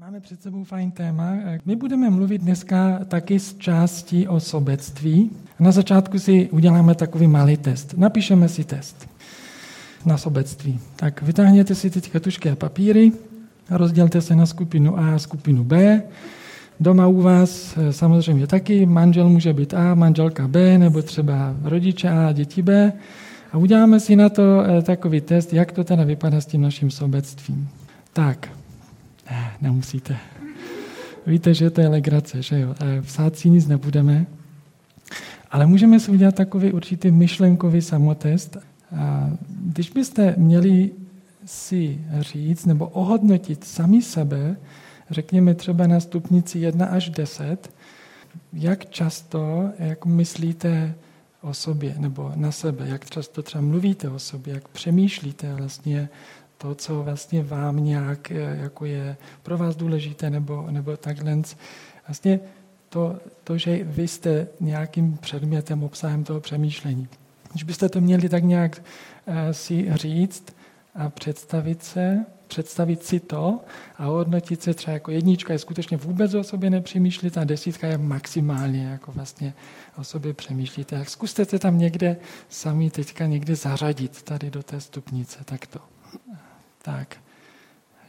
Máme před sebou fajn téma. My budeme mluvit dneska taky z části o sobectví. Na začátku si uděláme takový malý test. Napíšeme si test na sobectví. Tak vytáhněte si teď tušké papíry, rozdělte se na skupinu A a skupinu B. Doma u vás eh, samozřejmě taky manžel může být A, manželka B, nebo třeba rodiče A, děti B. A uděláme si na to eh, takový test, jak to teda vypadá s tím naším sobectvím. Tak, nemusíte. Víte, že to je legrace, že jo? Psát si nic nebudeme, ale můžeme si udělat takový určitý myšlenkový samotest. A když byste měli si říct nebo ohodnotit sami sebe, řekněme třeba na stupnici 1 až 10, jak často, jak myslíte o sobě nebo na sebe, jak často třeba mluvíte o sobě, jak přemýšlíte vlastně to, co vlastně vám nějak eh, jako je pro vás důležité nebo, nebo takhle. Vlastně to, to, že vy jste nějakým předmětem, obsahem toho přemýšlení. Když byste to měli tak nějak eh, si říct a představit se, představit si to a hodnotit se třeba jako jednička je skutečně vůbec o sobě nepřemýšlíte a desítka je maximálně jako vlastně o sobě přemýšlíte. Tak zkuste se tam někde sami teďka někde zařadit tady do té stupnice, takto. Tak,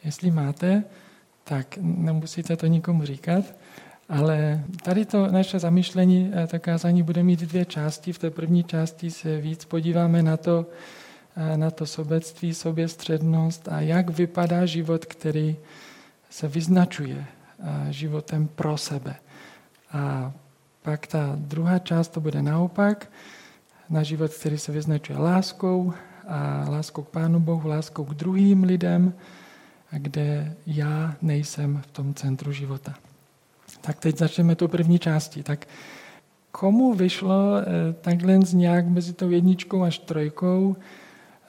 jestli máte, tak nemusíte to nikomu říkat, ale tady to naše zamýšlení, eh, to kázání bude mít dvě části. V té první části se víc podíváme na to, eh, na to sobectví, soběstřednost a jak vypadá život, který se vyznačuje eh, životem pro sebe. A pak ta druhá část to bude naopak, na život, který se vyznačuje láskou, a láskou k Pánu Bohu, láskou k druhým lidem, kde já nejsem v tom centru života. Tak teď začneme tu první části. Tak komu vyšlo eh, takhle nějak mezi tou jedničkou až trojkou,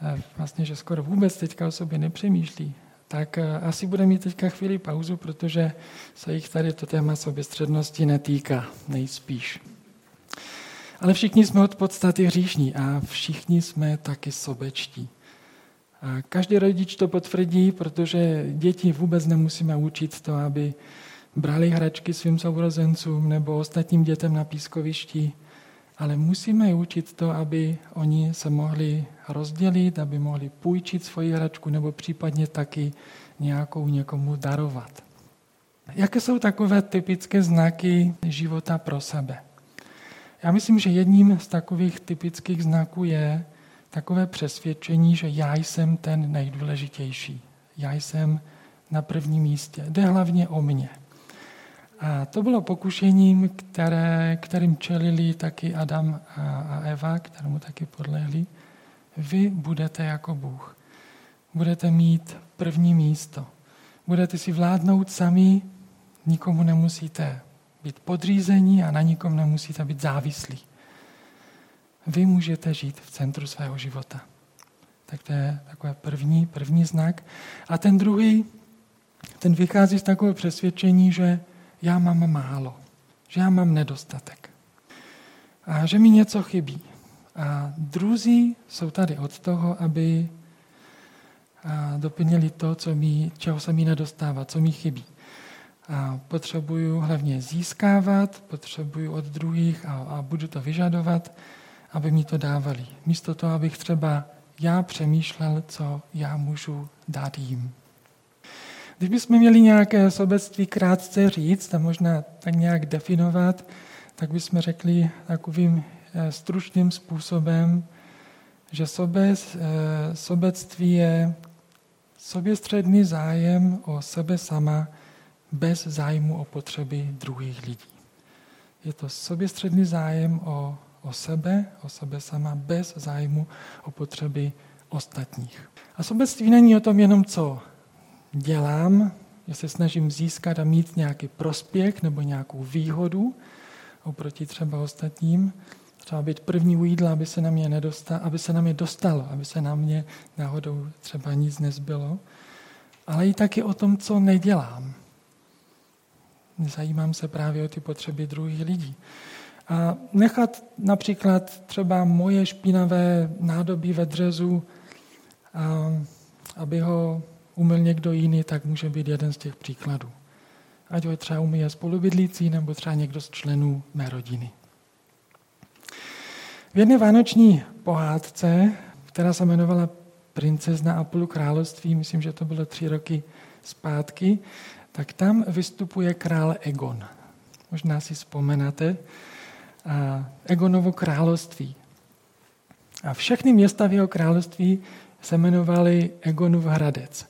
eh, vlastně, že skoro vůbec teďka o sobě nepřemýšlí, tak eh, asi bude mít teďka chvíli pauzu, protože se jich tady to téma soběstřednosti netýká, nejspíš. Ale všichni jsme od podstaty hříšní a všichni jsme taky sobečtí. A každý rodič to potvrdí, protože děti vůbec nemusíme učit to, aby brali hračky svým sourozencům nebo ostatním dětem na pískovišti, ale musíme je učit to, aby oni se mohli rozdělit, aby mohli půjčit svoji hračku nebo případně taky nějakou někomu darovat. Jaké jsou takové typické znaky života pro sebe? Já myslím, že jedním z takových typických znaků je takové přesvědčení, že já jsem ten nejdůležitější. Já jsem na prvním místě. Jde hlavně o mě. A to bylo pokušením, které, kterým čelili taky Adam a Eva, kterému taky podlehli. Vy budete jako Bůh. Budete mít první místo. Budete si vládnout sami, nikomu nemusíte být podřízení a na nikom nemusíte být závislí. Vy můžete žít v centru svého života. Tak to je takový první, první znak. A ten druhý, ten vychází z takového přesvědčení, že já mám málo, že já mám nedostatek a že mi něco chybí. A druzí jsou tady od toho, aby doplnili to, co mi, čeho se mi nedostává, co mi chybí. A potřebuju hlavně získávat, potřebuju od druhých a, a budu to vyžadovat, aby mi to dávali. Místo toho, abych třeba já přemýšlel, co já můžu dát jim. Když bychom měli nějaké sobectví krátce říct a možná tak nějak definovat, tak bychom řekli takovým eh, stručným způsobem, že sobec, eh, sobectví je soběstředný zájem o sebe sama, bez zájmu o potřeby druhých lidí. Je to soběstředný zájem o, o sebe, o sebe sama, bez zájmu o potřeby ostatních. A sobectví není o tom jenom, co dělám, se snažím získat a mít nějaký prospěch nebo nějakou výhodu oproti třeba ostatním, třeba být první u jídla, aby se na mě, nedostal, aby se na mě dostalo, aby se na mě náhodou třeba nic nezbylo, ale i taky o tom, co nedělám, Zajímám se právě o ty potřeby druhých lidí. A nechat například třeba moje špinavé nádobí ve dřezu, a aby ho umyl někdo jiný, tak může být jeden z těch příkladů. Ať ho třeba umíje spolubydlící nebo třeba někdo z členů mé rodiny. V jedné vánoční pohádce, která se jmenovala Princezna a půl království, myslím, že to bylo tři roky zpátky, tak tam vystupuje král Egon. Možná si vzpomenete. Egonovo království. A všechny města v jeho království se jmenovaly Egonův Hradec.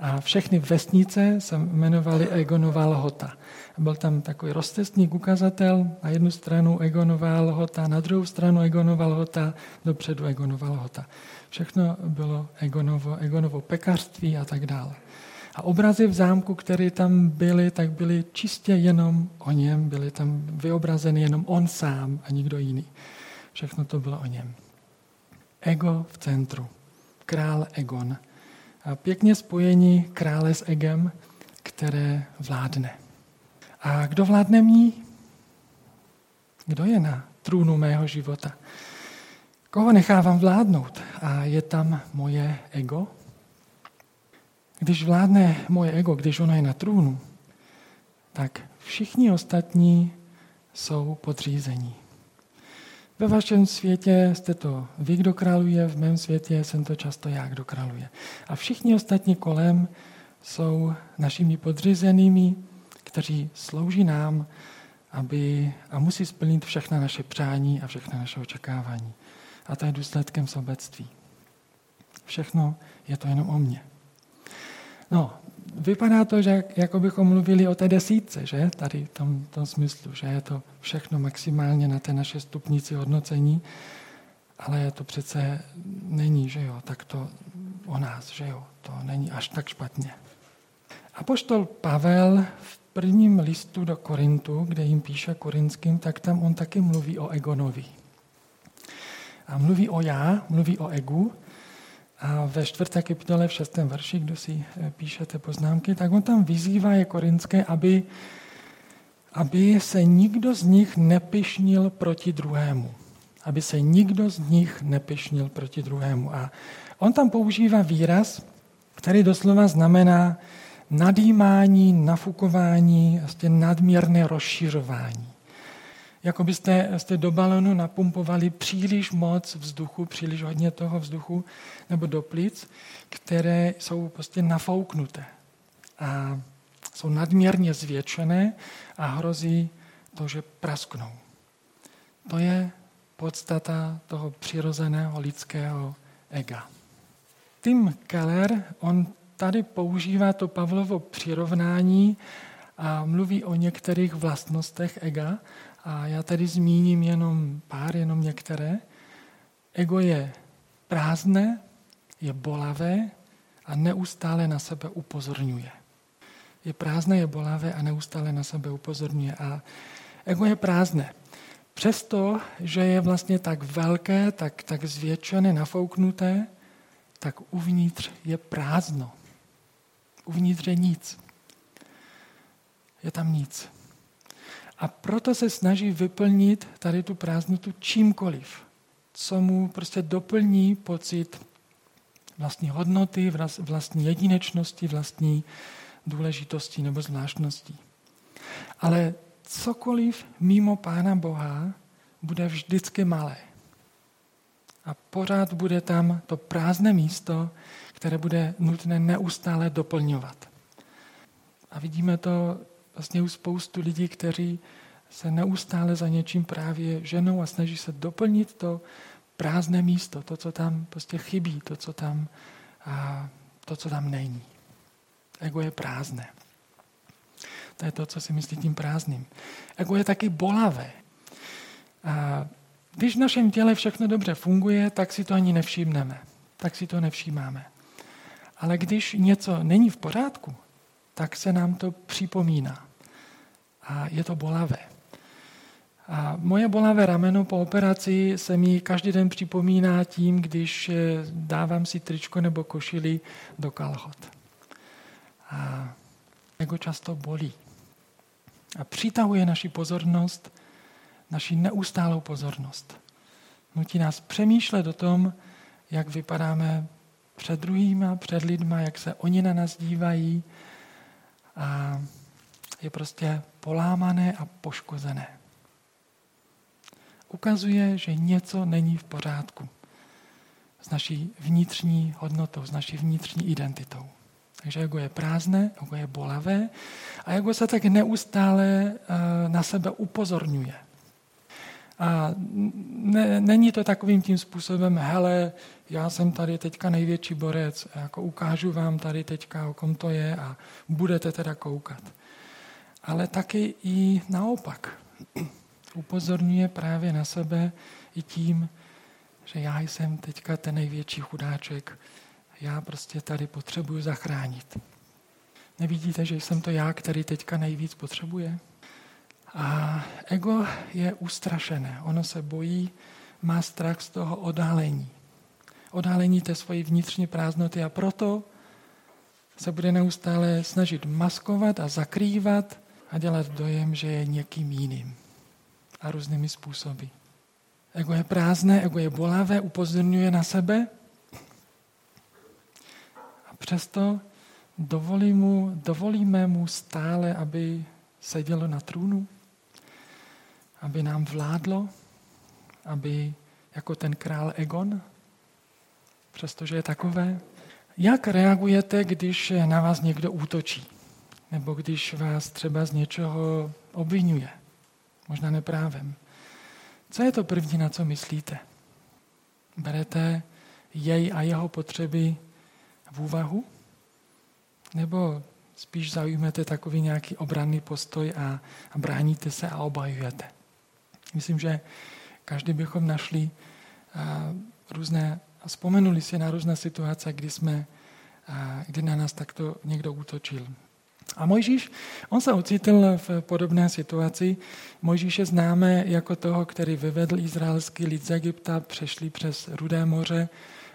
A všechny vesnice se jmenovaly Egonová Lhota. Byl tam takový roztestník ukazatel, na jednu stranu Egonová Lhota, na druhou stranu Egonová Lhota, dopředu Egonová Lhota. Všechno bylo Egonovo, Egonovo pekařství a tak dále. A obrazy v zámku, které tam byly, tak byly čistě jenom o něm, byly tam vyobrazeny jenom on sám a nikdo jiný. Všechno to bylo o něm. Ego v centru. Král Egon. A pěkně spojení krále s Egem, které vládne. A kdo vládne mí? Kdo je na trůnu mého života? Koho nechávám vládnout? A je tam moje ego? Když vládne moje ego, když ono je na trůnu, tak všichni ostatní jsou podřízení. Ve vašem světě jste to vy, kdo králuje, v mém světě jsem to často já, kdo králuje. A všichni ostatní kolem jsou našimi podřízenými, kteří slouží nám aby, a musí splnit všechna naše přání a všechna naše očekávání. A to je důsledkem sobectví. Všechno je to jenom o mně. No, vypadá to, že jako bychom mluvili o té desítce, že? Tady v tom, tom smyslu, že je to všechno maximálně na té naše stupnici hodnocení, ale to přece není, že jo, tak to o nás, že jo, to není až tak špatně. A poštol Pavel v prvním listu do Korintu, kde jim píše korinským, tak tam on taky mluví o Egonovi. A mluví o já, mluví o egu, a ve čtvrté kapitole v šestém verši, kdo si eh, píšete poznámky, tak on tam vyzývá je korinské, aby, aby se nikdo z nich nepišnil proti druhému. Aby se nikdo z nich nepišnil proti druhému. A on tam používá výraz, který doslova znamená nadýmání, nafukování, vlastně nadměrné rozšiřování jako byste jste do balonu napumpovali příliš moc vzduchu, příliš hodně toho vzduchu, nebo do plic, které jsou prostě nafouknuté a jsou nadměrně zvětšené a hrozí to, že prasknou. To je podstata toho přirozeného lidského ega. Tim Keller, on tady používá to Pavlovo přirovnání a mluví o některých vlastnostech ega a já tady zmíním jenom pár, jenom některé. Ego je prázdné, je bolavé a neustále na sebe upozorňuje. Je prázdné, je bolavé a neustále na sebe upozorňuje. A ego je prázdné. Přesto, že je vlastně tak velké, tak, tak zvětšené, nafouknuté, tak uvnitř je prázdno. Uvnitř je nic. Je tam nic. A proto se snaží vyplnit tady tu prázdnotu čímkoliv, co mu prostě doplní pocit vlastní hodnoty, vlastní jedinečnosti, vlastní důležitosti nebo zvláštnosti. Ale cokoliv mimo Pána Boha bude vždycky malé. A pořád bude tam to prázdné místo, které bude nutné neustále doplňovat. A vidíme to vlastně u spoustu lidí, kteří se neustále za něčím právě ženou a snaží se doplnit to prázdné místo, to, co tam prostě chybí, to, co tam, a to, co tam není. Ego je prázdné. To je to, co si myslí tím prázdným. Ego je taky bolavé. A když v našem těle všechno dobře funguje, tak si to ani nevšimneme. Tak si to nevšímáme. Ale když něco není v pořádku, tak se nám to připomíná. A je to bolavé. A moje bolavé rameno po operaci se mi každý den připomíná tím, když eh, dávám si tričko nebo košili do kalhot. A jako často bolí. A přitahuje naši pozornost, naši neustálou pozornost. Nutí nás přemýšlet o tom, jak vypadáme před druhýma, před lidma, jak se oni na nás dívají a je prostě polámané a poškozené. Ukazuje, že něco není v pořádku s naší vnitřní hodnotou, s naší vnitřní identitou. Takže ego je prázdné, ego je bolavé a ego se tak neustále eh, na sebe upozorňuje. A ne, není to takovým tím způsobem, hele, já jsem tady teďka největší borec, jako ukážu vám tady teďka, o kom to je a budete teda koukat. Ale taky i naopak. Upozorňuje právě na sebe i tím, že já jsem teďka ten největší chudáček, já prostě tady potřebuji zachránit. Nevidíte, že jsem to já, který teďka nejvíc potřebuje? A ego je ustrašené, ono se bojí, má strach z toho odhalení. Odhalení té svojí vnitřní prázdnoty a proto se bude neustále snažit maskovat a zakrývat a dělat dojem, že je někým jiným. A různými způsoby. Ego je prázdné, ego je bolavé, upozorňuje na sebe. A přesto dovolí mu, dovolíme mu stále, aby sedělo na trůnu aby nám vládlo, aby jako ten král Egon, přestože je takové. Jak reagujete, když na vás někdo útočí? Nebo když vás třeba z něčeho obvinuje? Možná neprávem. Co je to první, na co myslíte? Berete jej a jeho potřeby v úvahu? Nebo spíš zaujmete takový nějaký obranný postoj a, a bráníte se a obajujete? Myslím, že každý bychom našli různé, a vzpomenuli si na různé situace, kdy, jsme, kdy na nás takto někdo útočil. A Mojžíš, on se ocitl v podobné situaci. Mojžíše známe jako toho, který vyvedl izraelský lid z Egypta, přešli přes Rudé moře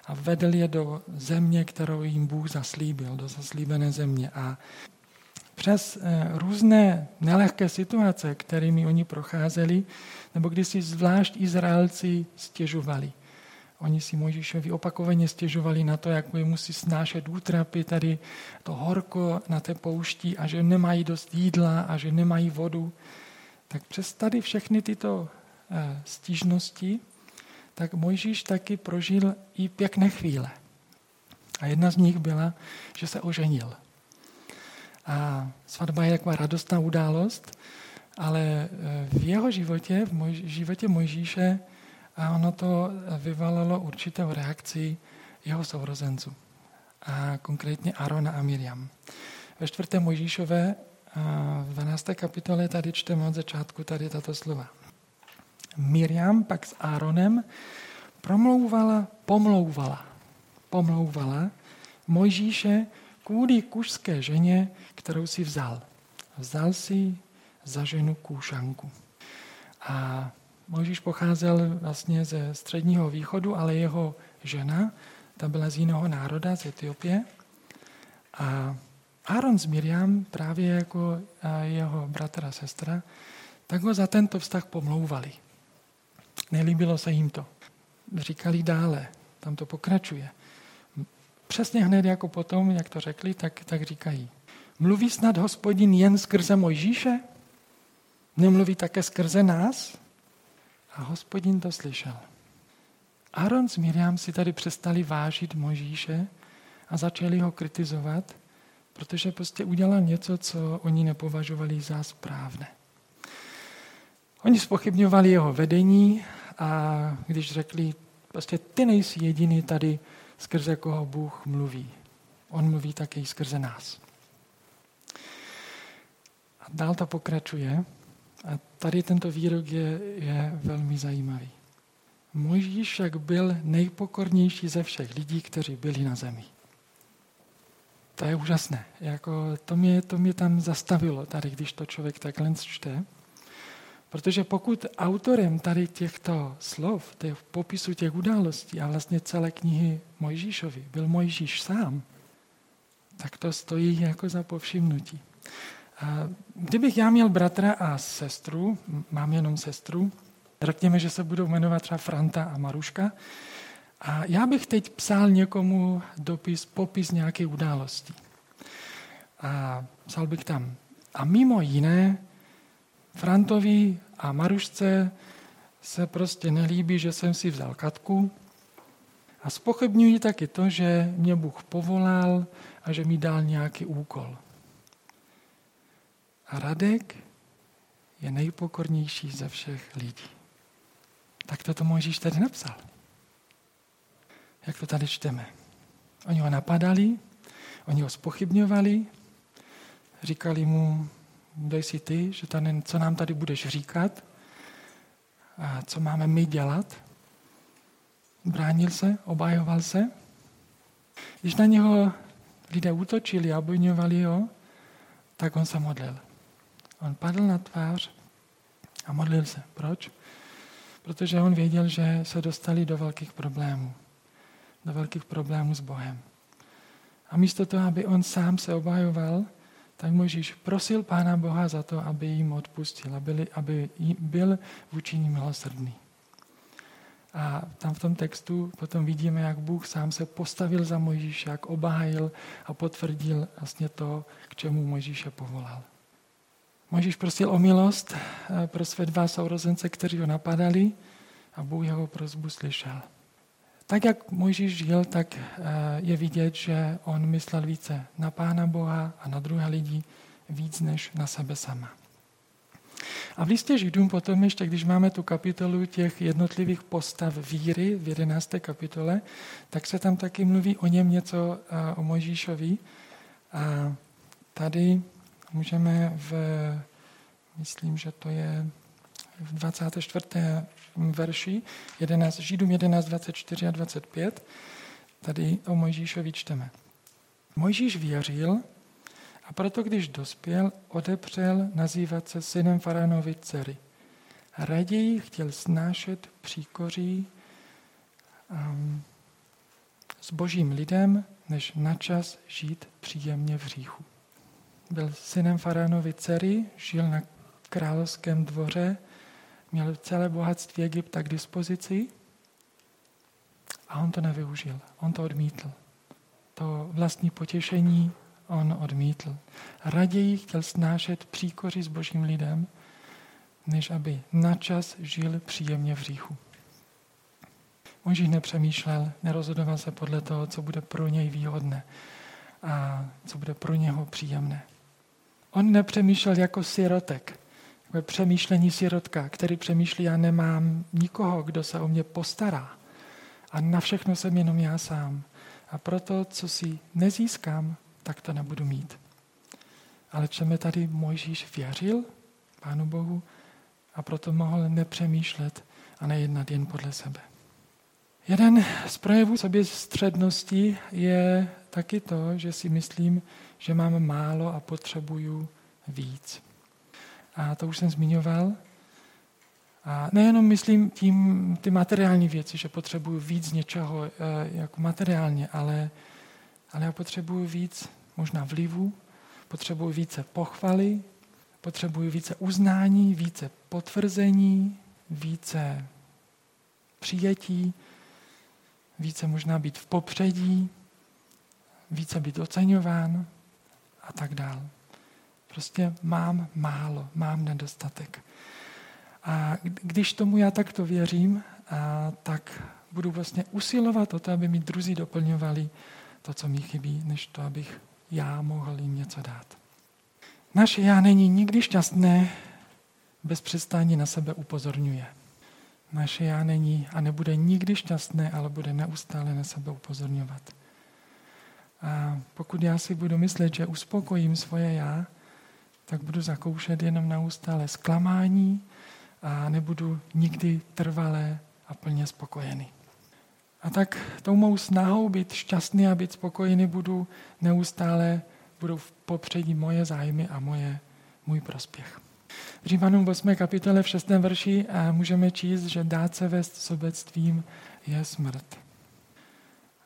a vedl je do země, kterou jim Bůh zaslíbil, do zaslíbené země. A přes eh, různé nelehké situace, kterými oni procházeli, nebo když si zvlášť Izraelci stěžovali. Oni si Mojžíšovi opakovaně stěžovali na to, jak musí snášet útrapy, tady to horko na té poušti a že nemají dost jídla a že nemají vodu. Tak přes tady všechny tyto eh, stížnosti, tak Mojžíš taky prožil i pěkné chvíle. A jedna z nich byla, že se oženil. A svatba je taková radostná událost, ale eh, v jeho životě, v moj, životě Mojžíše, a ono to vyvalalo určitou reakci jeho sourozenců. A konkrétně Arona a Miriam. Ve čtvrté Mojžíšové v 12. kapitole tady čteme od začátku tady tato slova. Miriam pak s Áronem promlouvala, pomlouvala, pomlouvala Mojžíše kvůli kušské ženě, kterou si vzal. Vzal si za ženu Kůšanku. A Mojžíš pocházel vlastně ze středního východu, ale jeho žena, ta byla z jiného národa, z Etiopie. A Aaron s Miriam, právě jako jeho bratr a sestra, tak ho za tento vztah pomlouvali. Nelíbilo se jim to. Říkali dále, tam to pokračuje. Přesně hned jako potom, jak to řekli, tak, tak říkají. Mluví snad hospodin jen skrze Mojžíše? Nemluví také skrze nás? A hospodin to slyšel. Aaron s Miriam si tady přestali vážit Možíše a začali ho kritizovat, protože prostě udělal něco, co oni nepovažovali za správné. Oni spochybňovali jeho vedení a když řekli, prostě ty nejsi jediný tady, skrze koho Bůh mluví. On mluví také skrze nás. A dál to pokračuje. A tady tento výrok je, je velmi zajímavý. Mojžíš však byl nejpokornější ze všech lidí, kteří byli na zemi. To je úžasné. Jako to, mě, to mě tam zastavilo, tady, když to člověk takhle čte. Protože pokud autorem tady těchto slov, těch popisu těch událostí a vlastně celé knihy Mojžíšovi byl Mojžíš sám, tak to stojí jako za povšimnutí. Kdybych já měl bratra a sestru, mám jenom sestru, řekněme, že se budou jmenovat třeba Franta a Maruška, a já bych teď psal někomu dopis, popis nějaké události. A psal bych tam, A mimo jiné, Frantovi a Marušce se prostě nelíbí, že jsem si vzal Katku a spochybňují taky to, že mě Bůh povolal a že mi dal nějaký úkol. A Radek je nejpokornější ze všech lidí. Tak to to Mojžíš tady napsal. Jak to tady čteme. Oni ho napadali, oni ho spochybňovali, říkali mu, dej si ty, že tady, co nám tady budeš říkat, a co máme my dělat. Bránil se, obhajoval se. Když na něho lidé útočili a obvinovali ho, tak on se modlil. On padl na tvář a modlil se. Proč? Protože on věděl, že se dostali do velkých problémů. Do velkých problémů s Bohem. A místo toho, aby on sám se obhajoval, tak Možíš prosil Pána Boha za to, aby jim odpustil, aby, aby byl vůči ním milosrdný. A tam v tom textu potom vidíme, jak Bůh sám se postavil za Mojžíše, jak obhájil a potvrdil vlastně to, k čemu Mojžíše povolal. Mojžíš prosil o milost eh, pro své dva sourozence, kteří ho napadali a Bůh jeho prozbu slyšel. Tak, jak Mojžíš žil, tak eh, je vidět, že on myslel více na Pána Boha a na druhé lidi víc než na sebe sama. A v listě Židům potom ještě, když máme tu kapitolu těch jednotlivých postav víry v 11. kapitole, tak se tam taky mluví o něm něco, eh, o Mojžíšovi. A tady můžeme v, myslím, že to je v 24. verši 11, Židům 11, 24 a 25, tady o Mojžíšovi čteme. Mojžíš věřil a proto, když dospěl, odepřel nazývat se synem Faránovi dcery. Raději chtěl snášet příkoří um, s božím lidem, než načas žít příjemně v říchu. Byl synem Faránovi dcery, žil na královském dvoře, měl celé bohatství Egypta k dispozici a on to nevyužil. On to odmítl. To vlastní potěšení on odmítl. Raději chtěl snášet příkoři s božím lidem, než aby načas žil příjemně v říchu. Možíš nepřemýšlel, nerozhodoval se podle toho, co bude pro něj výhodné a co bude pro něho příjemné. On nepřemýšlel jako sirotek, jako přemýšlení sirotka, který přemýšlí, já nemám nikoho, kdo se o mě postará. A na všechno jsem jenom já sám. A proto, co si nezískám, tak to nebudu mít. Ale čemu tady Mojžíš věřil Pánu Bohu a proto mohl nepřemýšlet a nejednat jen podle sebe. Jeden z projevů sobě střednosti je taky to, že si myslím, že mám málo a potřebuju víc. A to už jsem zmiňoval. A nejenom myslím tím ty materiální věci, že potřebuju víc něčeho e, jako materiálně, ale, ale já potřebuju víc možná vlivu, potřebuju více pochvaly, potřebuju více uznání, více potvrzení, více přijetí, více možná být v popředí, více být oceňován a tak dál. Prostě mám málo, mám nedostatek. A když tomu já takto věřím, a tak budu vlastně usilovat o to, aby mi druzí doplňovali to, co mi chybí, než to, abych já mohl jim něco dát. Naše já není nikdy šťastné, bez přestání na sebe upozorňuje. Naše já není a nebude nikdy šťastné, ale bude neustále na sebe upozorňovat. A pokud já si budu myslet, že uspokojím svoje já, tak budu zakoušet jenom neustále zklamání a nebudu nikdy trvalé a plně spokojený. A tak tou mou snahou být šťastný a být spokojený budu neustále, budou v popředí moje zájmy a moje, můj prospěch. V Římanům 8. kapitole v 6. verši můžeme číst, že dát se vést sobectvím je smrt.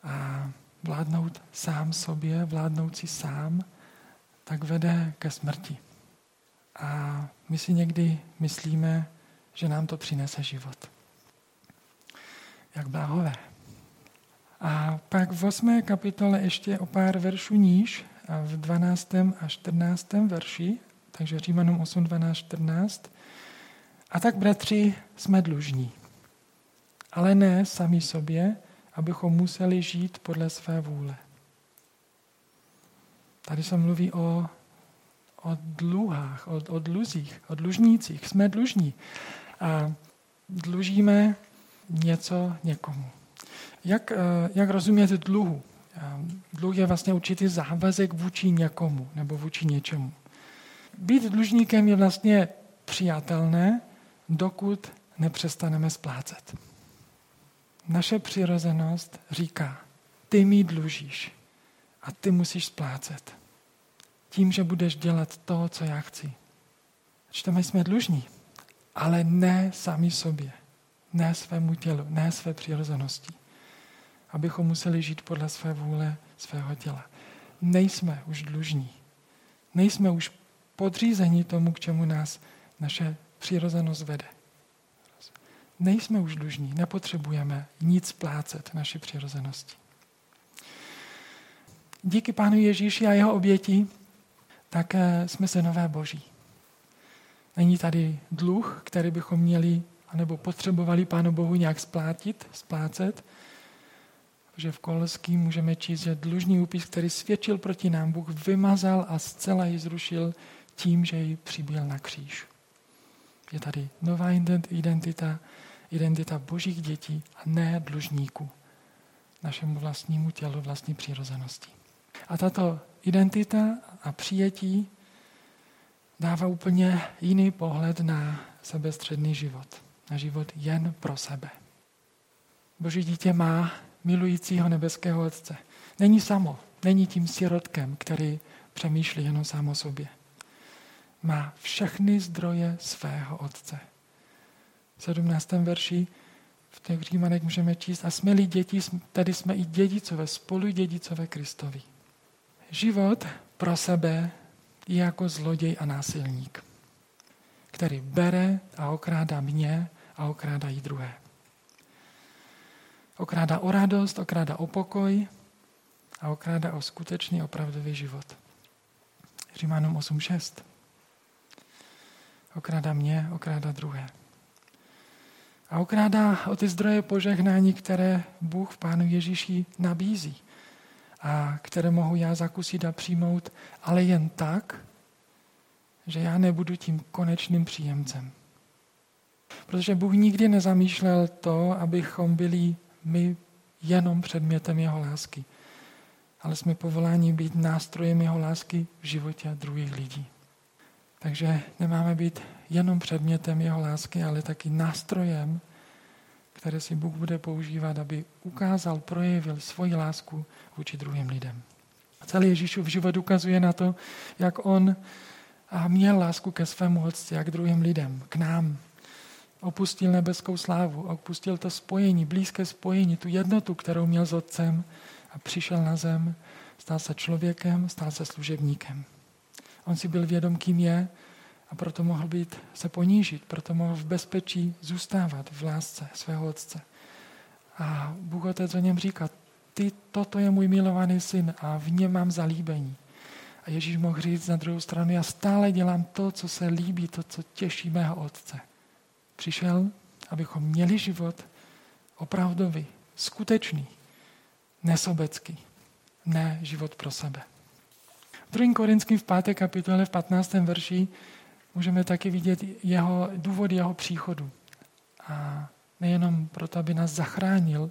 A vládnout sám sobě, vládnout si sám, tak vede ke smrti. A my si někdy myslíme, že nám to přinese život. Jak bláhové. A pak v 8. kapitole ještě o pár veršů níž, a v 12. a 14. verši, Takže Římanům 8, 12, 14. A tak, bratři, jsme dlužní. Ale ne sami sobě, abychom museli žít podle své vůle. Tady se mluví o, o dluhách, o, o dluzích, o dlužnících. Jsme dlužní. A dlužíme něco někomu. Jak, eh, jak rozumět dluhu? Eh, dluh je vlastně určitý závazek vůči někomu nebo vůči něčemu. Být dlužníkem je vlastně přijatelné, dokud nepřestaneme splácet. Naše přirozenost říká, ty mi dlužíš a ty musíš splácet. Tím, že budeš dělat to, co já chci. Čteme, jsme dlužní, ale ne sami sobě, ne svému tělu, ne své přirozenosti. Abychom museli žít podle své vůle, svého těla. Nejsme už dlužní. Nejsme už podřízení tomu, k čemu nás naše přirozenost vede. Nejsme už dlužní, nepotřebujeme nic plácet naší přirozenosti. Díky Pánu Ježíši a jeho oběti tak jsme synové Boží. Není tady dluh, který bychom měli anebo potřebovali Pánu Bohu nějak splátit, splácet, že v Koleským můžeme číst, že dlužný úpis, který svědčil proti nám, Bůh vymazal a zcela ji zrušil tím, že ji přibyl na kříž. Je tady nová identita, identita božích dětí a ne dlužníků našemu vlastnímu tělu, vlastní přirozenosti. A tato identita a přijetí dává úplně jiný pohled na sebestředný život. Na život jen pro sebe. Boží dítě má milujícího nebeského Otce. Není samo, není tím sirotkem, který přemýšlí jenom sám o sobě. Má všechny zdroje svého Otce. V 17. verši v těch Římanech můžeme číst, a jsme-li děti, tedy jsme i dědicové, spolu dědicové Kristovi. Život pro sebe jako zloděj a násilník, který bere a okrádá mě a okrádá i druhé. Okrádá o radost, okrádá o pokoj a okrádá o skutečný opravdový život. Římanům 8.6. Okrádá mě, okrádá druhé. A okrádá o ty zdroje požehnání, které Bůh v Pánu Ježíši nabízí a které mohu já zakusit a přijmout, ale jen tak, že já nebudu tím konečným příjemcem. Protože Bůh nikdy nezamýšlel to, abychom byli my jenom předmětem jeho lásky, ale jsme povoláni být nástrojem jeho lásky v životě druhých lidí. Takže nemáme být jenom předmětem jeho lásky, ale taky nástrojem, které si Bůh bude používat, aby ukázal, projevil svoji lásku vůči druhým lidem. A celý Ježíšův život ukazuje na to, jak on měl lásku ke svému otci a k druhým lidem, k nám. Opustil nebeskou slávu, opustil to spojení, blízké spojení, tu jednotu, kterou měl s otcem a přišel na zem, stal se člověkem, stal se služebníkem. On si byl vědom, kým je a proto mohl být, se ponížit, proto mohl v bezpečí zůstávat v lásce svého otce. A Bůh Otec o něm říká, ty, toto je můj milovaný syn a v něm mám zalíbení. A Ježíš mohl říct na druhou stranu, já stále dělám to, co se líbí, to, co těší mého otce. Přišel, abychom měli život opravdový, skutečný, nesobecký, ne život pro sebe. V 2. Korinským v 5. kapitole v 15. verši můžeme taky vidět jeho, důvod jeho příchodu. A nejenom proto, aby nás zachránil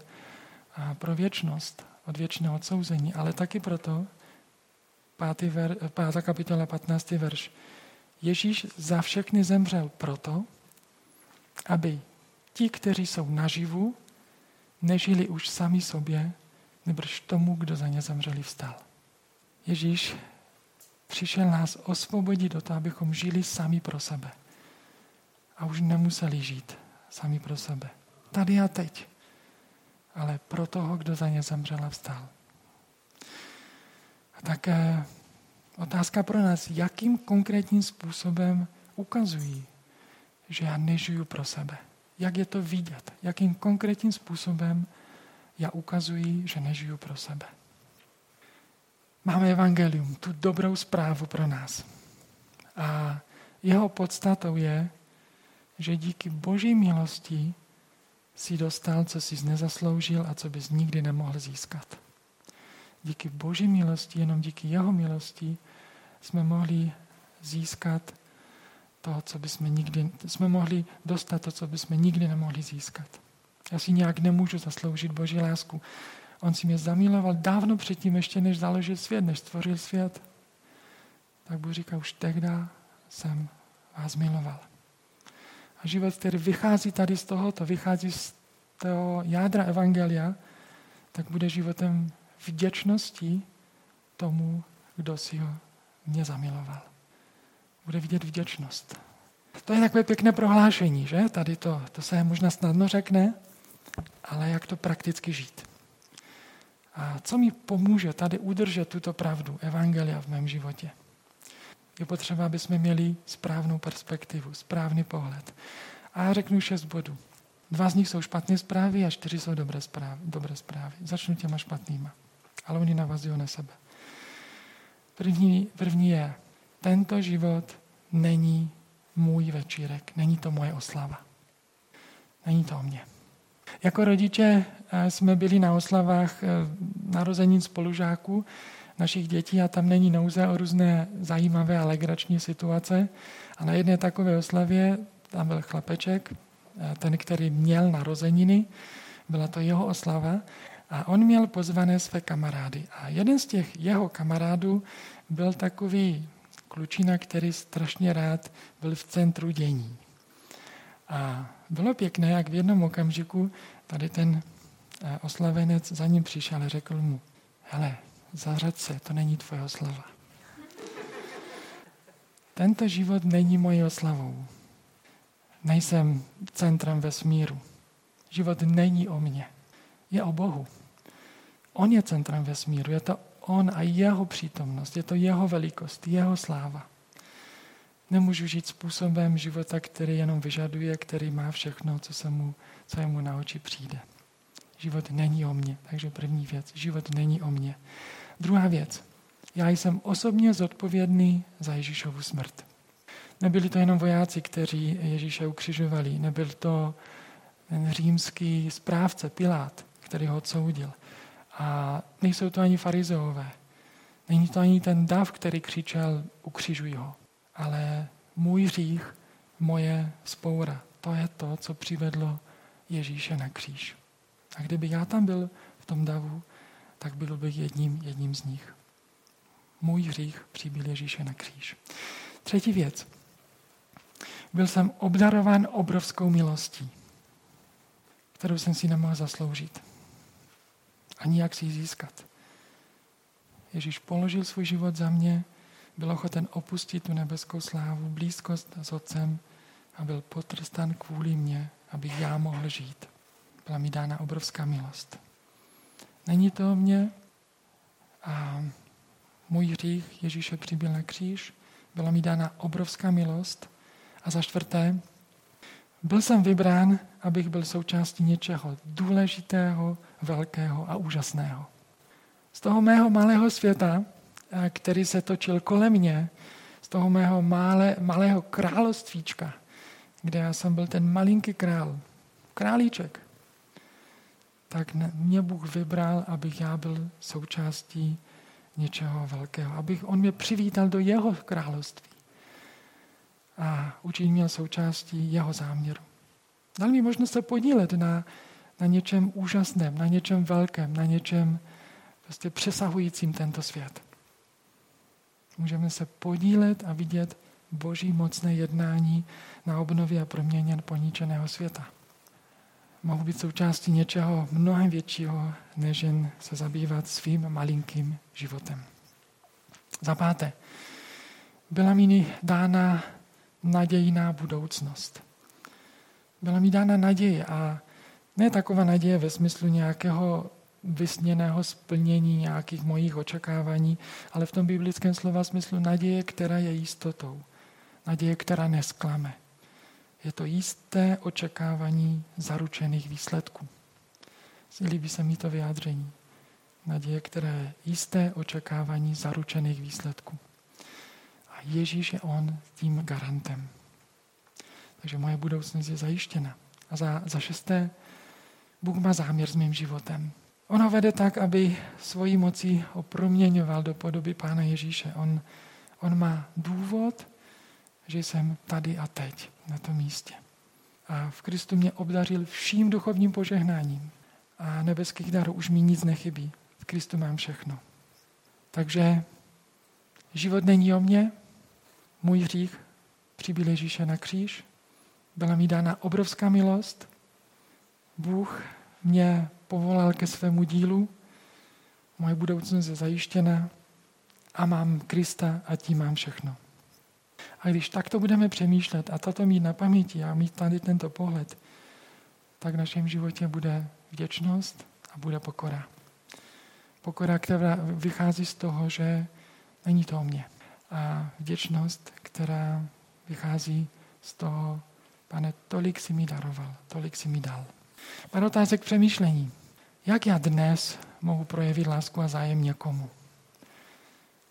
pro věčnost od věčného odsouzení, ale taky proto, 5. Ver, 5. kapitola 15. verš, Ježíš za všechny zemřel proto, aby ti, kteří jsou naživu, nežili už sami sobě, nebrž tomu, kdo za ně zemřeli, vstal. Ježíš přišel nás osvobodit do toho, abychom žili sami pro sebe. A už nemuseli žít sami pro sebe. Tady a teď. Ale pro toho, kdo za ně zemřel a vstal. A tak otázka pro nás, jakým konkrétním způsobem ukazují, že já nežiju pro sebe. Jak je to vidět? Jakým konkrétním způsobem já ukazuji, že nežiju pro sebe. Máme evangelium, tu dobrou zprávu pro nás. A jeho podstatou je, že díky boží milosti si dostal, co jsi nezasloužil a co bys nikdy nemohl získat. Díky boží milosti, jenom díky jeho milosti, jsme mohli získat to, co bychom nikdy, jsme mohli dostat to, co bychom nikdy nemohli získat. Já si nějak nemůžu zasloužit Boží lásku. On si mě zamiloval dávno předtím, ještě než založil svět, než stvořil svět. Tak Bůh říká, už tehdy jsem vás miloval. A život, který vychází tady z tohoto, vychází z toho jádra Evangelia, tak bude životem vděčnosti tomu, kdo si ho mě zamiloval. Bude vidět vděčnost. To je takové pěkné prohlášení, že? Tady to, to se možná snadno řekne, ale jak to prakticky žít. A co mi pomůže tady udržet tuto pravdu Evangelia v mém životě? Je potřeba, aby jsme měli správnou perspektivu, správný pohled. A řeknu šest bodů. Dva z nich jsou špatné zprávy a čtyři jsou dobré zprávy. Dobré zprávy. Začnu těma špatnýma. Ale oni navazují na sebe. První, první je, tento život není můj večírek, není to moje oslava. Není to o mě. Jako rodiče eh, jsme byli na oslavách eh, narozenin spolužáků našich dětí a tam není nouze o různé zajímavé a legrační situace. A na jedné takové oslavě tam byl chlapeček, eh, ten, který měl narozeniny, byla to jeho oslava a on měl pozvané své kamarády. A jeden z těch jeho kamarádů byl takový klučina, který strašně rád byl v centru dění. A bylo pěkné, jak v jednom okamžiku tady ten eh, oslavenec za ním přišel a řekl mu, hele, zařad se, to není tvoje oslava. Tento život není mojí oslavou. Nejsem centrem vesmíru. Život není o mně. Je o Bohu. On je centrem vesmíru. Je to on a jeho přítomnost. Je to jeho velikost, jeho sláva. Nemůžu žít způsobem života, který jenom vyžaduje, který má všechno, co, se mu, co mu na oči přijde. Život není o mně. Takže první věc. Život není o mně. Druhá věc. Já jsem osobně zodpovědný za Ježíšovu smrt. Nebyli to jenom vojáci, kteří Ježíše ukřižovali. Nebyl to ten římský správce Pilát, který ho odsoudil. A nejsou to ani farizeové. Není to ani ten dav, který křičel, ukřižuj ho. Ale můj hřích, moje spoura, to je to, co přivedlo Ježíše na kříž. A kdyby já tam byl v tom davu, tak byl bych jedním, jedním z nich. Můj hřích přibyl Ježíše na kříž. Třetí věc. Byl jsem obdarován obrovskou milostí, kterou jsem si nemohl zasloužit ani jak si ji získat. Ježíš položil svůj život za mě, byl ochoten opustit tu nebeskou slávu, blízkost s Otcem a byl potrstan kvůli mě, abych já mohl žít. Byla mi dána obrovská milost. Není to o mě a můj hřích Ježíše přibyl na kříž, byla mi dána obrovská milost a za čtvrté, byl jsem vybrán, abych byl součástí něčeho důležitého, velkého a úžasného. Z toho mého malého světa, který se točil kolem mě, z toho mého malé, malého královstvíčka, kde já jsem byl ten malinký král, králíček, tak mě Bůh vybral, abych já byl součástí něčeho velkého, abych on mě přivítal do jeho království a učinil součástí jeho záměru. Dal mi možnost se podílet na, na něčem úžasném, na něčem velkém, na něčem prostě přesahujícím tento svět. Můžeme se podílet a vidět boží mocné jednání na obnově a proměně poníčeného světa. Mohu být součástí něčeho mnohem většího, než jen se zabývat svým malinkým životem. Za páté, byla mi dána nadějná budoucnost. Byla mi dána naděje a ne taková naděje ve smyslu nějakého vysněného splnění nějakých mojich očekávání, ale v tom biblickém slova smyslu naděje, která je jistotou. Naděje, která nesklame. Je to jisté očekávání zaručených výsledků. Líbí se mi to vyjádření. Naděje, které je jisté očekávání zaručených výsledků. A Ježíš je on tím garantem. Takže moje budoucnost je zajištěna. A za, za šesté, Bůh má záměr s mým životem. On ho vede tak, aby svojí mocí ho proměňoval do podoby Pána Ježíše. On, on má důvod, že jsem tady a teď, na tom místě. A v Kristu mě obdařil vším duchovním požehnáním. A nebeských darů už mi nic nechybí. V Kristu mám všechno. Takže život není o mně, můj hřích přibyl Ježíše na kříž, byla mi dána obrovská milost, Bůh mě povolal ke svému dílu, moje budoucnost je zajištěna a mám Krista a tím mám všechno. A když takto budeme přemýšlet a toto mít na paměti a mít tady tento pohled, tak v našem životě bude vděčnost a bude pokora. Pokora, která vychází z toho, že není to o mně. A vděčnost, která vychází z toho, pane, tolik si mi daroval, tolik si mi dal. Pár otázek přemýšlení. Jak já dnes mohu projevit lásku a zájem někomu?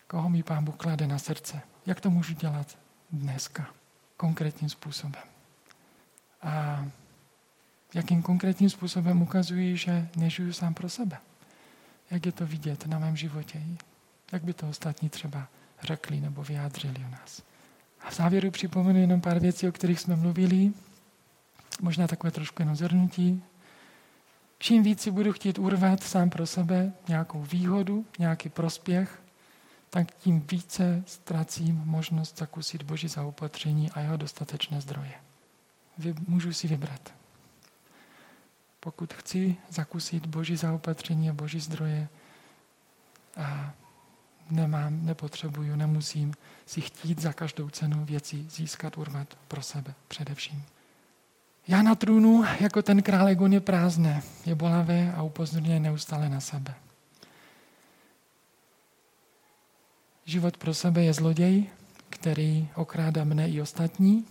Koho mi Pán Bůh klade na srdce? Jak to můžu dělat dneska? Konkrétním způsobem. A jakým konkrétním způsobem ukazují, že nežiju sám pro sebe. Jak je to vidět na mém životě? Jak by to ostatní třeba řekli nebo vyjádřili o nás? A v závěru připomenu jenom pár věcí, o kterých jsme mluvili. Možná takové trošku jenom zhrnutí. Čím víc si budu chtít urvat sám pro sebe nějakou výhodu, nějaký prospěch, tak tím více ztracím možnost zakusit Boží zaopatření a jeho dostatečné zdroje. Vy, můžu si vybrat. Pokud chci zakusit Boží zaopatření a Boží zdroje, a nemám, nepotřebuju, nemusím si chtít za každou cenu věci získat, urvat pro sebe především. Já na trůnu jako ten král Egon je prázdné, je bolavé a upozorňuje neustále na sebe. Život pro sebe je zloděj, který okrádá mne i ostatní.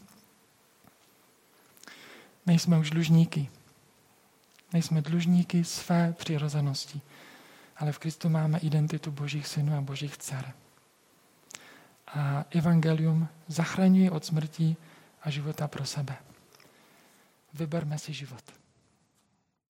Nejsme už dlužníky. Nejsme dlužníky své přirozenosti, ale v Kristu máme identitu božích synů a božích dcer. A evangelium zachraňuje od smrti a života pro sebe. Vyberme si život.